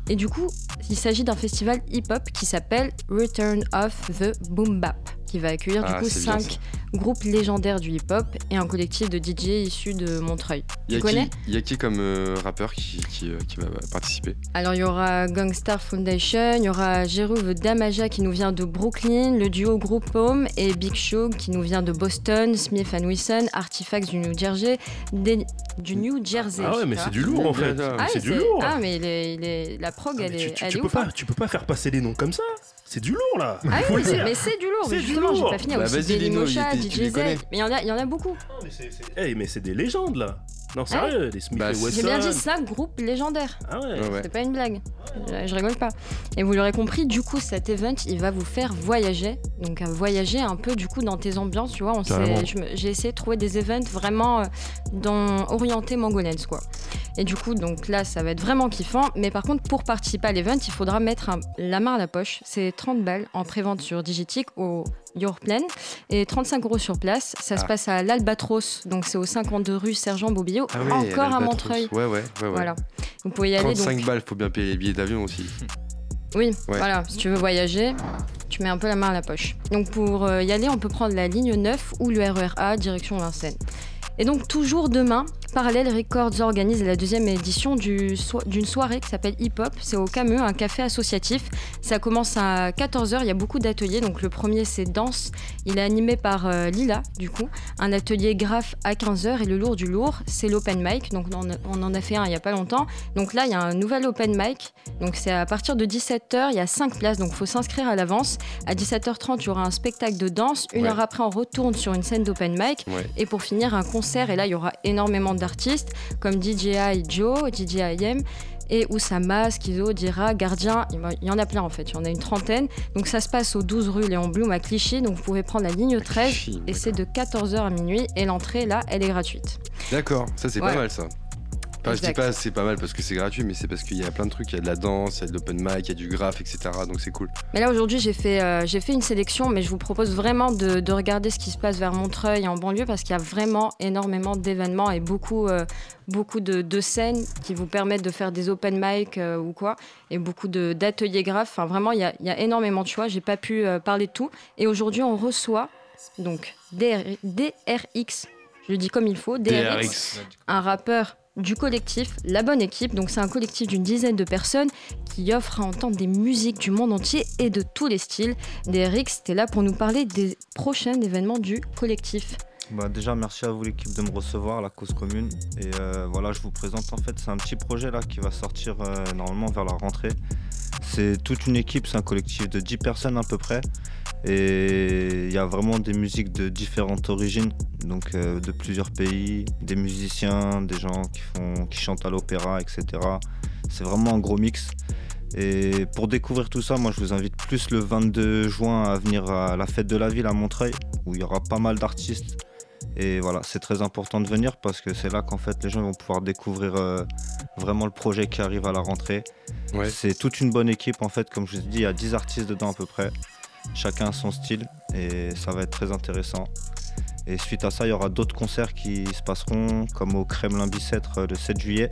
Et du coup, il s'agit d'un festival hip-hop qui s'appelle Return of the Boom Bap, qui va accueillir Ah, du coup c'est bien, 5 groupes légendaires du hip-hop et un collectif de DJ issus de Montreuil. Il y, Tu a connais qui- il y a qui comme euh, rappeur qui, qui, euh, qui va participer? Alors il y aura Gangstar Foundation, il y aura Jeruve Damaja qui nous vient de Brooklyn, le duo Group Home et Big Show qui nous vient de Boston, Smith Wesson, Artifacts du New Jersey, des- du New Jersey. Ah ouais, mais tu c'est du lourd en fait. Ah, Ah, c'est du lourd. Ah mais il est- il est- la prog Ah, elle est, tu, tu- elle tu est peux ouf, hein. pas, tu peux pas faire passer des noms comme ça. C'est du lourd là. Ah oui, le c'est- mais c'est du lourd. C'est mais du justement, j'ai lourd. pas fini. Bah, aussi vas-y, Dailymotion, Lino, il était- tu les DJ Z. connais. Mais il y, en a- il y en a beaucoup. Non, mais c'est- c'est- Eh, mais c'est des légendes là. Non, sérieux, les Smith Bah, et c'est- Wesson. J'ai bien dit 5 groupes légendaires. Ah ouais. Ouais, ouais. C'est pas une blague. Je, je rigole pas. Et vous l'aurez compris, du coup, cet event, il va vous faire voyager. Donc, euh, voyager un peu, du coup, dans tes ambiances, tu vois. On Carrément. s'est- je me- J'ai essayé de trouver des events vraiment euh, dans, orientés Mangolens, quoi. Et du coup, donc là, ça va être vraiment kiffant. Mais par contre, pour participer à l'event, il faudra mettre un- la main à la poche. C'est 30 balles en prévente sur Digitic au Yourplan et 35 euros sur place. Ça se Ah. passe à l'Albatros, donc c'est au 52 rue Sergent Bobillot, Ah encore à. Montreuil. Ouais, ouais, ouais. Voilà. Vous pouvez y aller. 35 donc... balles, faut bien payer les billets d'avion aussi. Oui, voilà, si tu veux voyager, tu mets un peu la main à la poche. Donc pour euh, y aller, on peut prendre la ligne 9 ou le RER A, direction Vincennes. Et donc toujours demain, Parallel Records organise la deuxième édition du d'une soirée qui s'appelle Hip Hop. C'est au Cameux, un café associatif. Ça commence à 14h, il y a beaucoup d'ateliers. Donc le premier c'est danse, il est animé par euh, Lila du coup. Un atelier graphe à 15h et le lourd du lourd, c'est l'open mic. Donc on, en a fait un il n'y a pas longtemps. Donc là il y a un nouvel open mic. Donc c'est à partir de 17h, il y a 5 places, donc il faut s'inscrire à l'avance. À 17h30, il y aura un spectacle de danse. Une Ouais. heure après, on retourne sur une scène d'open mic. Ouais. Et pour finir, un concert. Et là, il y aura énormément d'artistes comme DJI Joe, DJI M et Oussama, Schizo, Dira, Gardien. Il y en a plein en fait, il y en a une trentaine. Donc ça se passe au 12 rue Léon Blum à Clichy. Donc vous pouvez prendre la ligne 13 Clichy, et c'est de 14h à minuit. Et l'entrée, là, elle est gratuite. D'accord, ça c'est Ouais. pas mal ça. Enfin, je dis pas c'est pas mal parce que c'est gratuit, mais c'est parce qu'il y a plein de trucs. Il y a de la danse, il y a de l'open mic, il y a du graphe, etc. Donc c'est cool. Mais là aujourd'hui j'ai fait, euh, j'ai fait une sélection, mais je vous propose vraiment de, de regarder ce qui se passe vers Montreuil et en banlieue parce qu'il y a vraiment énormément d'événements et beaucoup, euh, beaucoup de, de scènes qui vous permettent de faire des open mic euh, ou quoi, et beaucoup de- d'ateliers graphes. Enfin vraiment il y a, il y a énormément de choix. J'ai pas pu euh, parler de tout. Et aujourd'hui on reçoit donc DR DRX, je le dis comme il faut, DRX un rappeur du collectif La Bonne Équipe. Donc c'est un collectif d'une dizaine de personnes qui offre à entendre des musiques du monde entier et de tous les styles. DRX, t'es là pour nous parler des prochains événements du collectif. Bah déjà merci à vous l'équipe de me recevoir, la cause commune. Et euh, voilà, je vous présente en fait, c'est un petit projet là qui va sortir euh, normalement vers la rentrée. C'est toute une équipe, c'est un collectif de 10 personnes à peu près. Et il y a vraiment des musiques de différentes origines, donc euh, de plusieurs pays, des musiciens, des gens qui, font, qui chantent à l'opéra, etc. C'est vraiment un gros mix. Et pour découvrir tout ça, moi je vous invite plus le 22 juin à venir à la fête de la ville à Montreuil, où il y aura pas mal d'artistes. Et voilà, c'est très important de venir parce que c'est là qu'en fait les gens vont pouvoir découvrir euh, vraiment le projet qui arrive à la rentrée. Ouais. C'est toute une bonne équipe en fait, comme je vous ai dit, il y a 10 artistes dedans à peu près. Chacun a son style et ça va être très intéressant. Et suite à ça, il y aura d'autres concerts qui se passeront, comme au Kremlin Bicêtre euh, le 7 juillet,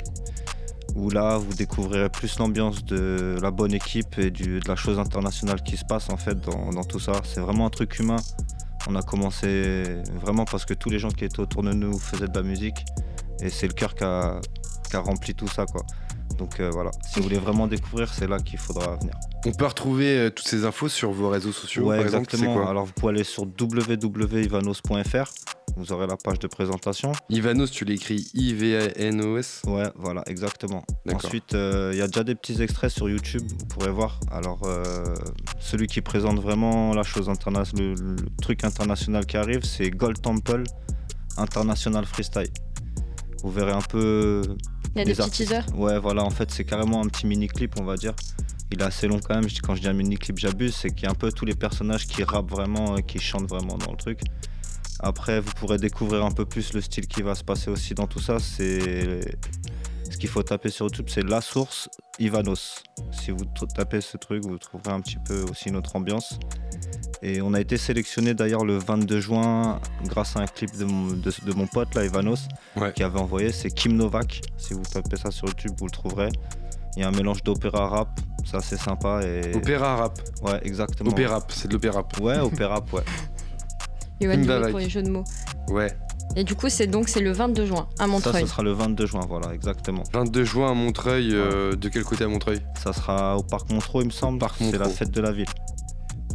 où là vous découvrirez plus l'ambiance de la bonne équipe et de la chose internationale qui se passe en fait dans, dans tout ça. C'est vraiment un truc humain. On a commencé vraiment parce que tous les gens qui étaient autour de nous faisaient de la musique et c'est le cœur qui a, qui a rempli tout ça quoi. Donc euh, voilà, si vous voulez vraiment découvrir, c'est là qu'il faudra venir. On peut retrouver euh, toutes ces infos sur vos réseaux sociaux. ouais, par exemple, c'est exactement. quoi Alors vous pouvez aller sur www.ivanos.fr, vous aurez la page de présentation. Ivanos, tu l'écris I-V-A-N-O-S. Ouais, voilà, exactement. Ensuite, euh, il y a déjà des petits extraits sur YouTube, vous pourrez voir. Alors, celui qui présente vraiment la chose internationale, le, le truc international qui arrive, c'est Gold Temple International Freestyle. Vous verrez un peu. Il y a des petits teasers. Ouais, voilà, en fait, c'est carrément un petit mini-clip, on va dire. Il est assez long quand même. Quand je dis un mini-clip, j'abuse. C'est qu'il y a un peu tous les personnages qui rappent vraiment, et qui chantent vraiment dans le truc. Après, vous pourrez découvrir un peu plus le style qui va se passer aussi dans tout ça. C'est ce qu'il faut taper sur YouTube, c'est la source Ivanos. Si vous tapez ce truc, vous trouverez un petit peu aussi notre ambiance. Et on a été sélectionné d'ailleurs le 22 juin grâce à un clip de mon, de, de mon pote là, Ivanos, Ouais. qui avait envoyé. C'est Kim Novak. Si vous tapez ça sur YouTube, vous le trouverez. Il y a un mélange d'opéra rap, c'est assez sympa. Et... Opéra rap. Ouais, exactement. Opéra, c'est de l'opéra. Ouais, opéra rap, ouais. Yoann pour les jeux de mots. Ouais. Et du coup, c'est donc c'est le 22 juin à Montreuil. ça sera le 22 juin, voilà, exactement. 22 juin à Montreuil. euh, de quel côté à Montreuil? Ça sera au parc Montreux, il me semble. Parc C'est la fête de la ville.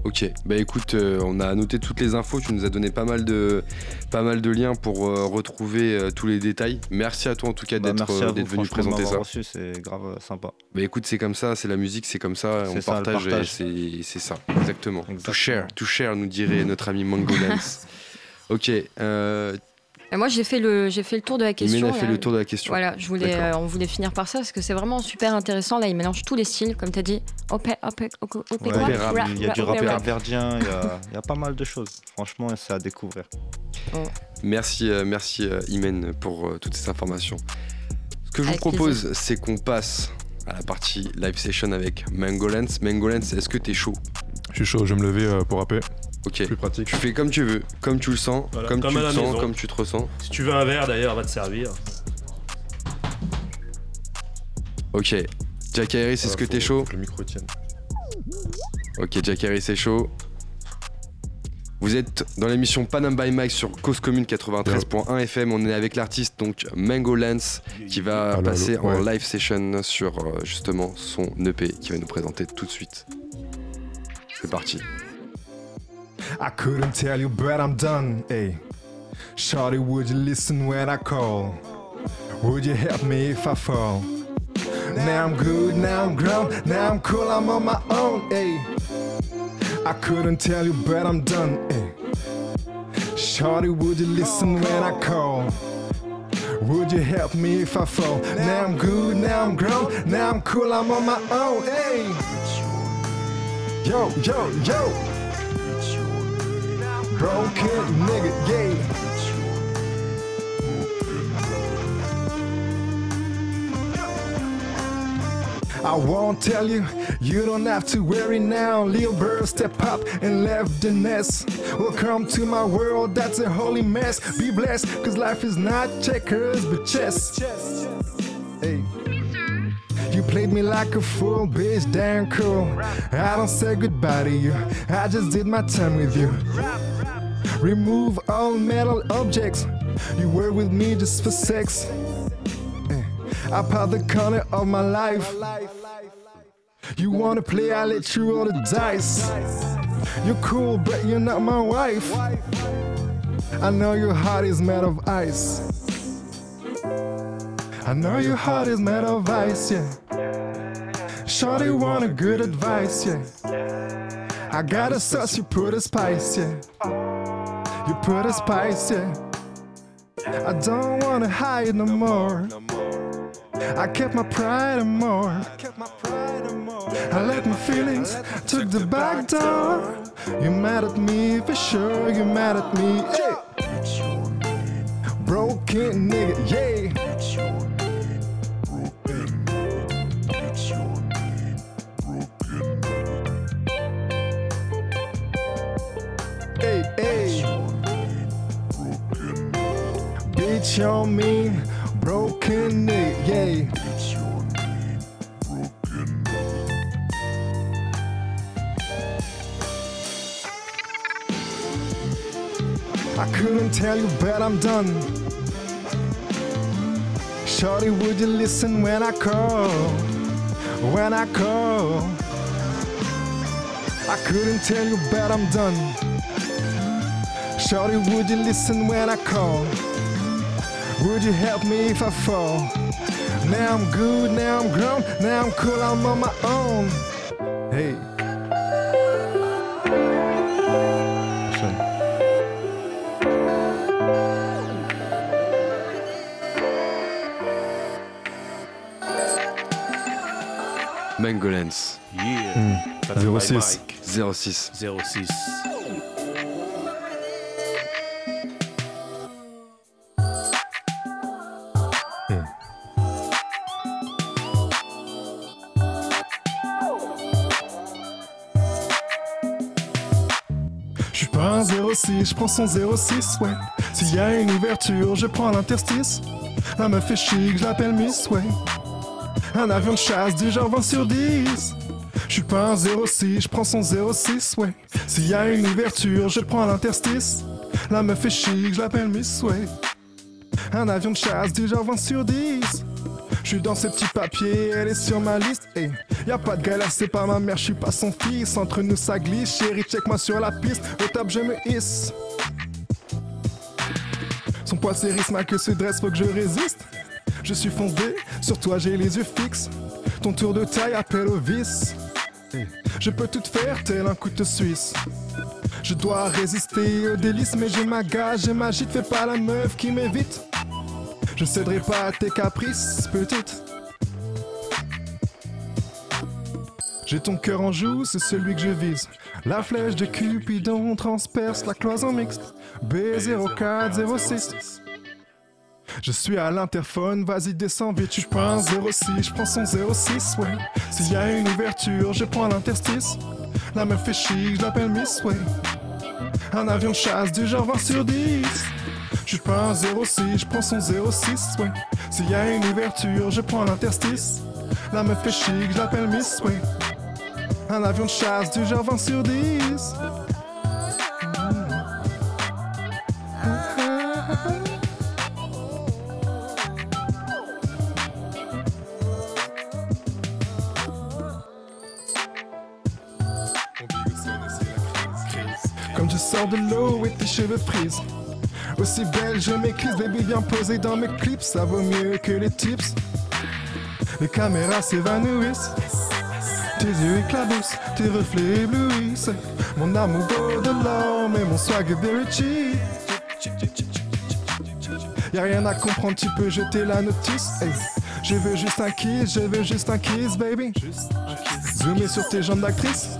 Ok, bah écoute, euh, on a noté toutes les infos, tu nous as donné pas mal de, pas mal de liens pour euh, retrouver euh, tous les détails. Merci à toi en tout cas Bah, d'être merci à vous, d'être venu présenter ça. reçu, c'est grave sympa. Bah écoute, c'est comme ça, c'est la musique, c'est comme ça, on ça, partage, partage. c'est c'est ça, exactement. To Exactement. share, to share, nous dirait notre ami Mango Dance. ok, euh, Et moi, j'ai fait, le, j'ai fait le tour de la question. Imen a fait là. le tour de la question. Voilà, je voulais, D'accord. euh, on voulait finir par ça parce que c'est vraiment super intéressant. Là, il mélange tous les styles, comme tu as dit. Opé, opé, opé, opé, Ouais, rap, il y a- rap, il y a du rap, rap rap. verdien, il y a, il y a pas mal de choses. Franchement, c'est à découvrir. Merci, euh, merci euh, Imen pour euh, toutes ces informations. Ce que je vous Avec propose, c'est qu'on passe à la partie live session avec Mangolens. Mangolens, est-ce que t'es chaud? Je suis chaud, je vais me lever euh, pour rapper. Ok. Plus pratique. Tu fais comme tu veux, comme tu le sens, Voilà, comme, comme tu le sens, maison. comme tu te ressens. Si tu veux un verre d'ailleurs, va te servir. Ok. Jack Harris, est-ce Voilà, que faut- t'es chaud que le micro tienne. Ok, Jack Harris est chaud. Vous êtes dans l'émission Panam by Mike sur Cause Commune 93.1 FM. On est avec l'artiste donc Mango Lance qui va Allô, passer allô, en ouais. live session sur euh, justement son EP qui va nous présenter tout de suite. C'est parti. I couldn't tell you, but I'm done. Hey, Shorty, would you listen when I call? Would you help me if I fall? Now I'm good, now I'm grown, now I'm cool, I'm on my own. Hey, I couldn't tell you, but I'm done. Hey, Shorty, would you listen when I call? Would you help me if I fall? Now I'm good, now I'm grown, now I'm cool, I'm on my own. Hey, yo, yo, yo. Broken nigga, yeah. I won't tell you, you don't have to worry now. Lil bird step up and left the nest. Welcome to my world, that's a holy mess. Be blessed, cause life is not checkers but chess. Hey. You played me like a fool, bitch, damn cool. I don't say goodbye to you, I just did my time with you. Remove all metal objects. You were with me just for sex. Eh, I part the corner of my life. You wanna play, I let you roll the dice. You're cool, but you're not my wife. I know your heart is made of ice. I know your heart is made of ice, yeah. Shorty want a good advice, yeah. I got a sauce, you put a spice, yeah. You put a spice, yeah. I don't wanna hide no more. I kept my pride and more. I let my feelings took the back door. You mad at me for sure, you mad at me. Hey. Broken nigga, yeah. Bitch on me, broken nigga, yeah. I couldn't tell you, but I'm done. Shorty, would you listen when I call? When I call, I couldn't tell you, but I'm done. Shorty, would you listen when I call? Would you help me if I fall? Now I'm good, now I'm grown, now I'm cool, I'm on my own. Hey. Enchaîne. Mangolens Yeah. Hmm. Panam by 06. 06. 06. 06, je prends son 06, ouais. S'il y a une ouverture, je prends l'interstice. La meuf est chic, je l'appelle Miss, ouais. Un avion de chasse du genre 20 sur 10. Je suis pas un 06, je prends son 06, ouais. S'il y a une ouverture, je prends l'interstice. La meuf est chic, je l'appelle Miss, ouais. Un avion de chasse du genre 20 sur 10. Je suis dans ces petits papiers, elle est sur ma liste. Hey, Y a pas de galère, c'est pas ma mère, je suis pas son fils. Entre nous ça glisse, chérie, check-moi sur la piste. Au top, je me hisse. Son poids s'érisse, ma queue se dresse, faut que je résiste. Je suis fondé, sur toi j'ai les yeux fixes. Ton tour de taille appelle au vice. Je peux tout faire tel un couteau suisse. Je dois résister aux délices, mais je m'agage et m'agite. Fais pas la meuf qui m'évite. Je céderai pas à tes caprices, petite. J'ai ton cœur en joue, c'est celui que je vise. La flèche de Cupidon transperce la cloison mixte. B0406. Je suis à l'interphone, vas-y descends vite, tu prends 06, je prends son 06, ouais. S'il y a une ouverture, je prends l'interstice. La meuf fait chic, je l'appelle Miss, ouais. Un avion de chasse du genre 20 sur 10. Je un 06, je prends son 06, ouais. S'il y a une ouverture, je prends l'interstice. La meuf fait chic, je l'appelle Miss, ouais. Un avion de chasse du genre 20 sur 10. Comme tu sors de l'eau et tes cheveux frisent. Aussi belle, je m'éclisse, baby, viens poser dans mes clips, ça vaut mieux que les tips. Les caméras s'évanouissent, tes yeux éclaboussent, tes reflets éblouissent. Mon amour de l'homme et mon swag est cheap. Y'a rien à comprendre, tu peux jeter la notice. Hey. Je veux juste un kiss, je veux juste un kiss, baby. Zoomer sur tes jambes d'actrice.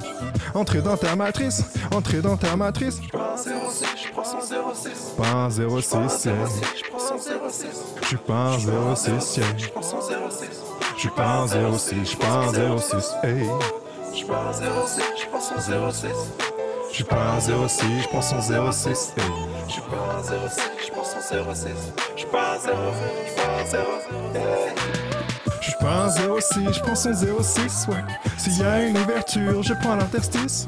Entrer dans ta matrice, entrer dans ta matrice. Pas un 06, yeah. Je suis pas un 06, yeah. Je pas un 06, je un 06, hey. Je suis pas un 06, je prends son 06. Je suis pas un 06, je son 06, hey. Je un 06, je son 06. Je un 06, je prends un 06, hey. Je un 06, je prends son 06, ouais. S'il y a une ouverture, je prends l'interstice.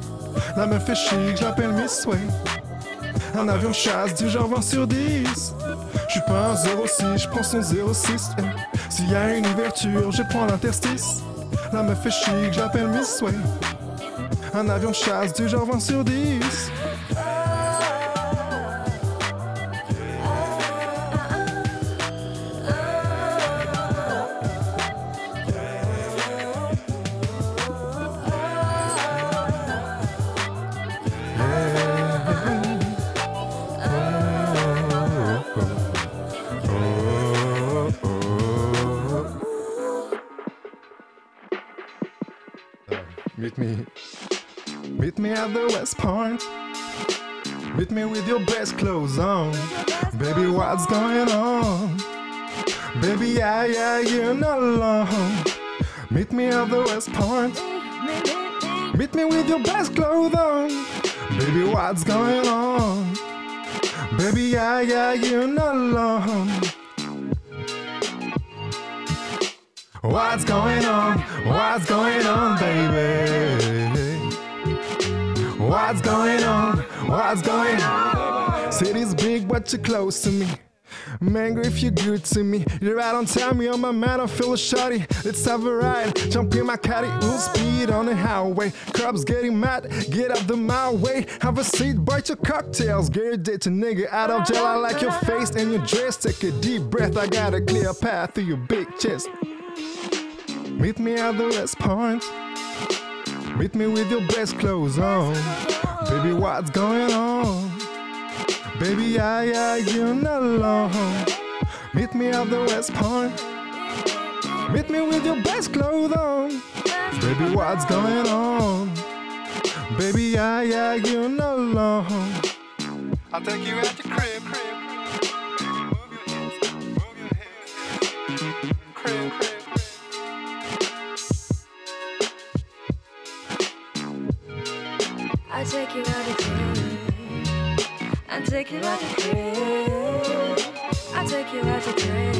La meuf fait chic, je l'appelle Miss, ouais. Un avion chasse du genre 20 sur 10. Je suis pas un 06, je prends son 06. eh. S'il y a une ouverture, je prends l'interstice. La meuf fait chic, je l'appelle Miss, ouais. Un avion de chasse du genre 20 sur 10. At the West Point. Meet me with your best clothes on. Baby, what's going on? Baby, yeah, yeah, you're not alone. Meet me at the West Point. Meet me with your best clothes on. Baby, what's going on? Baby, yeah, yeah, you're not alone. What's going on? What's going on, baby? What's going on? What's going on? City's big, but you're close to me. Mango, if you're good to me, you're right on time. You're my man, I feel a shotty. Let's have a ride. Jump in my caddy, full speed on the highway. Crabs getting mad, get out the my way. Have a seat, bite your cocktails. Get a date to nigga out of jail. I like your face and your dress. Take a deep breath, I got a clear path through your big chest. Meet me at the West Point. Meet me with your best clothes on. Baby, what's going on? Baby, yeah, yeah, you're not alone. Meet me at the West Point. Meet me with your best clothes on. Baby, what's going on? Baby, yeah, yeah, you're not alone. I'll take you at your crib. Move your hips, move your hips. Crib, crib. I take you out of crib. I take you out of crib. I take you out of crib.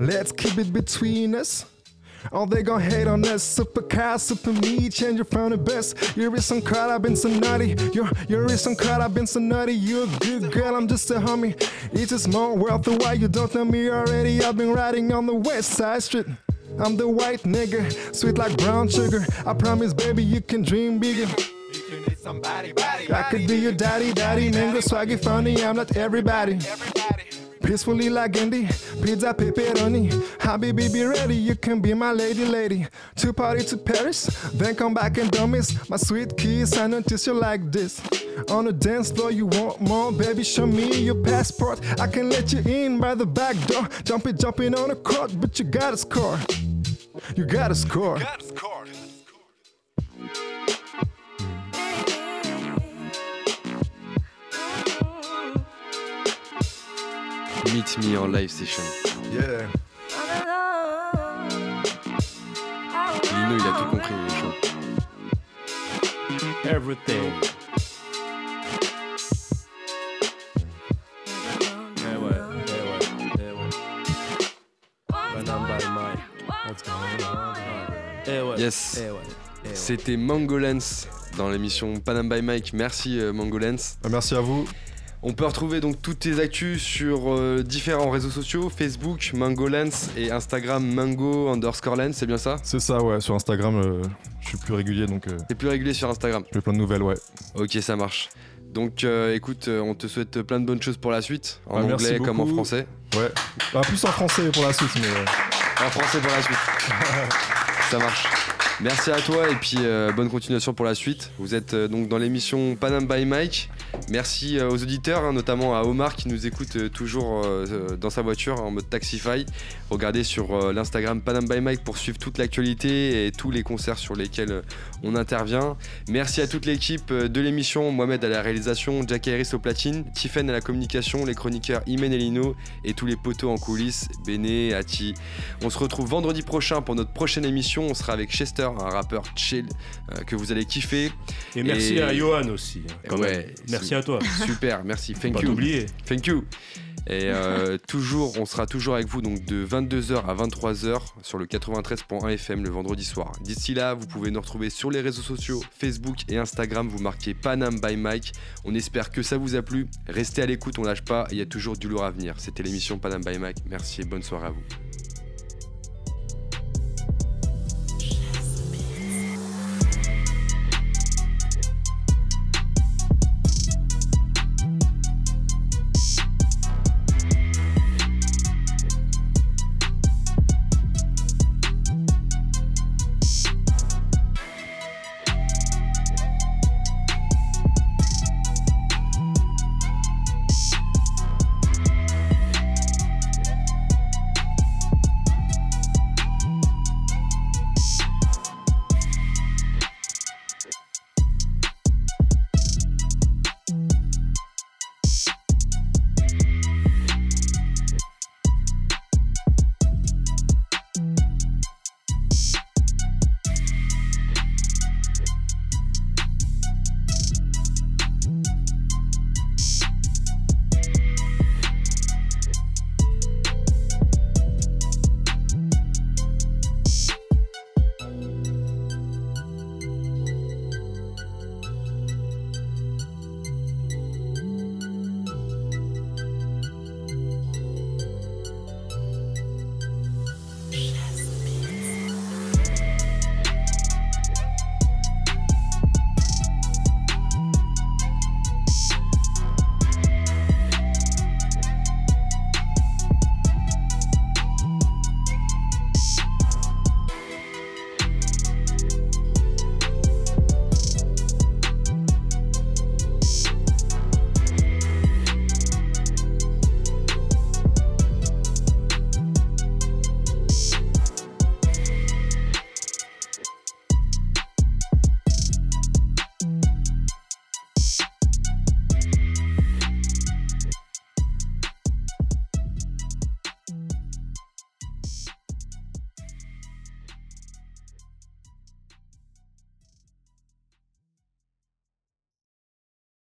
Let's keep it between us. All they gon' hate on us, super car, super me, change your phone the best. You're some crowd, I've been so naughty. You're you're some crowd, I've been so naughty. You're a good girl, I'm just a homie. It's a small world, the why you don't know me already. I've been riding on the west side street. I'm the white nigga, sweet like brown sugar. I promise, baby, you can dream bigger. I could be your daddy, daddy, mango swaggy funny. I'm not everybody. Peacefully like Gandhi, pizza pepperoni. Habibi, be ready, you can be my lady, lady. To party to Paris, then come back and don't miss my sweet kiss. I notice you like this. On the dance floor, you want more, baby. Show me your passport. I can let you in by the back door. Jumping, jumping on the court, but you gotta score. You gotta score. Meet me en live session. Yeah. Lino, il a tout compris, il est chaud. Everything. Eh ouais. Yes. Eh ouais. eh ouais. C'était Mangolens dans l'émission Panam by Mike. Merci euh, Mangolens. Bah, Merci à vous. On peut retrouver donc toutes tes actus sur euh, différents réseaux sociaux, Facebook, Mangolens et Instagram Mango underscore Lens, c'est bien ça? C'est ça, ouais. Sur Instagram, euh, je suis plus régulier, donc euh, T'es plus régulier sur Instagram? je fais plein de nouvelles, ouais. Ok, ça marche. Donc euh, écoute, euh, on te souhaite plein de bonnes choses pour la suite, en Ouais, merci anglais comme en français. Ouais. Bah, plus en français pour la suite, mais. euh, En français pour la suite. ça marche. Merci à toi et puis euh, bonne continuation pour la suite. Vous êtes euh, donc dans l'émission Panam by Mike. Merci euh, aux auditeurs, hein, notamment à Omar qui nous écoute toujours dans sa voiture en mode Taxify. Regardez sur l'Instagram Panam by Mike pour suivre toute l'actualité et tous les concerts sur lesquels on intervient. Merci à toute l'équipe de l'émission, Mohamed à la réalisation, Jack Harris au platine, Tiffen à la communication, les chroniqueurs Imen et Lino et tous les poteaux en coulisses, Béné, Ati. On se retrouve vendredi prochain pour notre prochaine émission. On sera avec Chester, un rappeur chill euh, que vous allez kiffer. Et merci Et- à Johan aussi. hein, quand Ouais, même. Merci à toi. Super, merci. Thank Pas you. t'oublier. Thank you. Et euh, toujours, on sera toujours avec vous donc de 22h à 23h sur le 93.1 FM le vendredi soir. D'ici là, vous pouvez nous retrouver sur les réseaux sociaux, Facebook et Instagram. Vous marquez Panam by Mike. On espère que ça vous a plu. Restez à l'écoute, on lâche pas. Il y a toujours du lourd à venir. C'était l'émission Panam by Mike. Merci et bonne soirée à vous.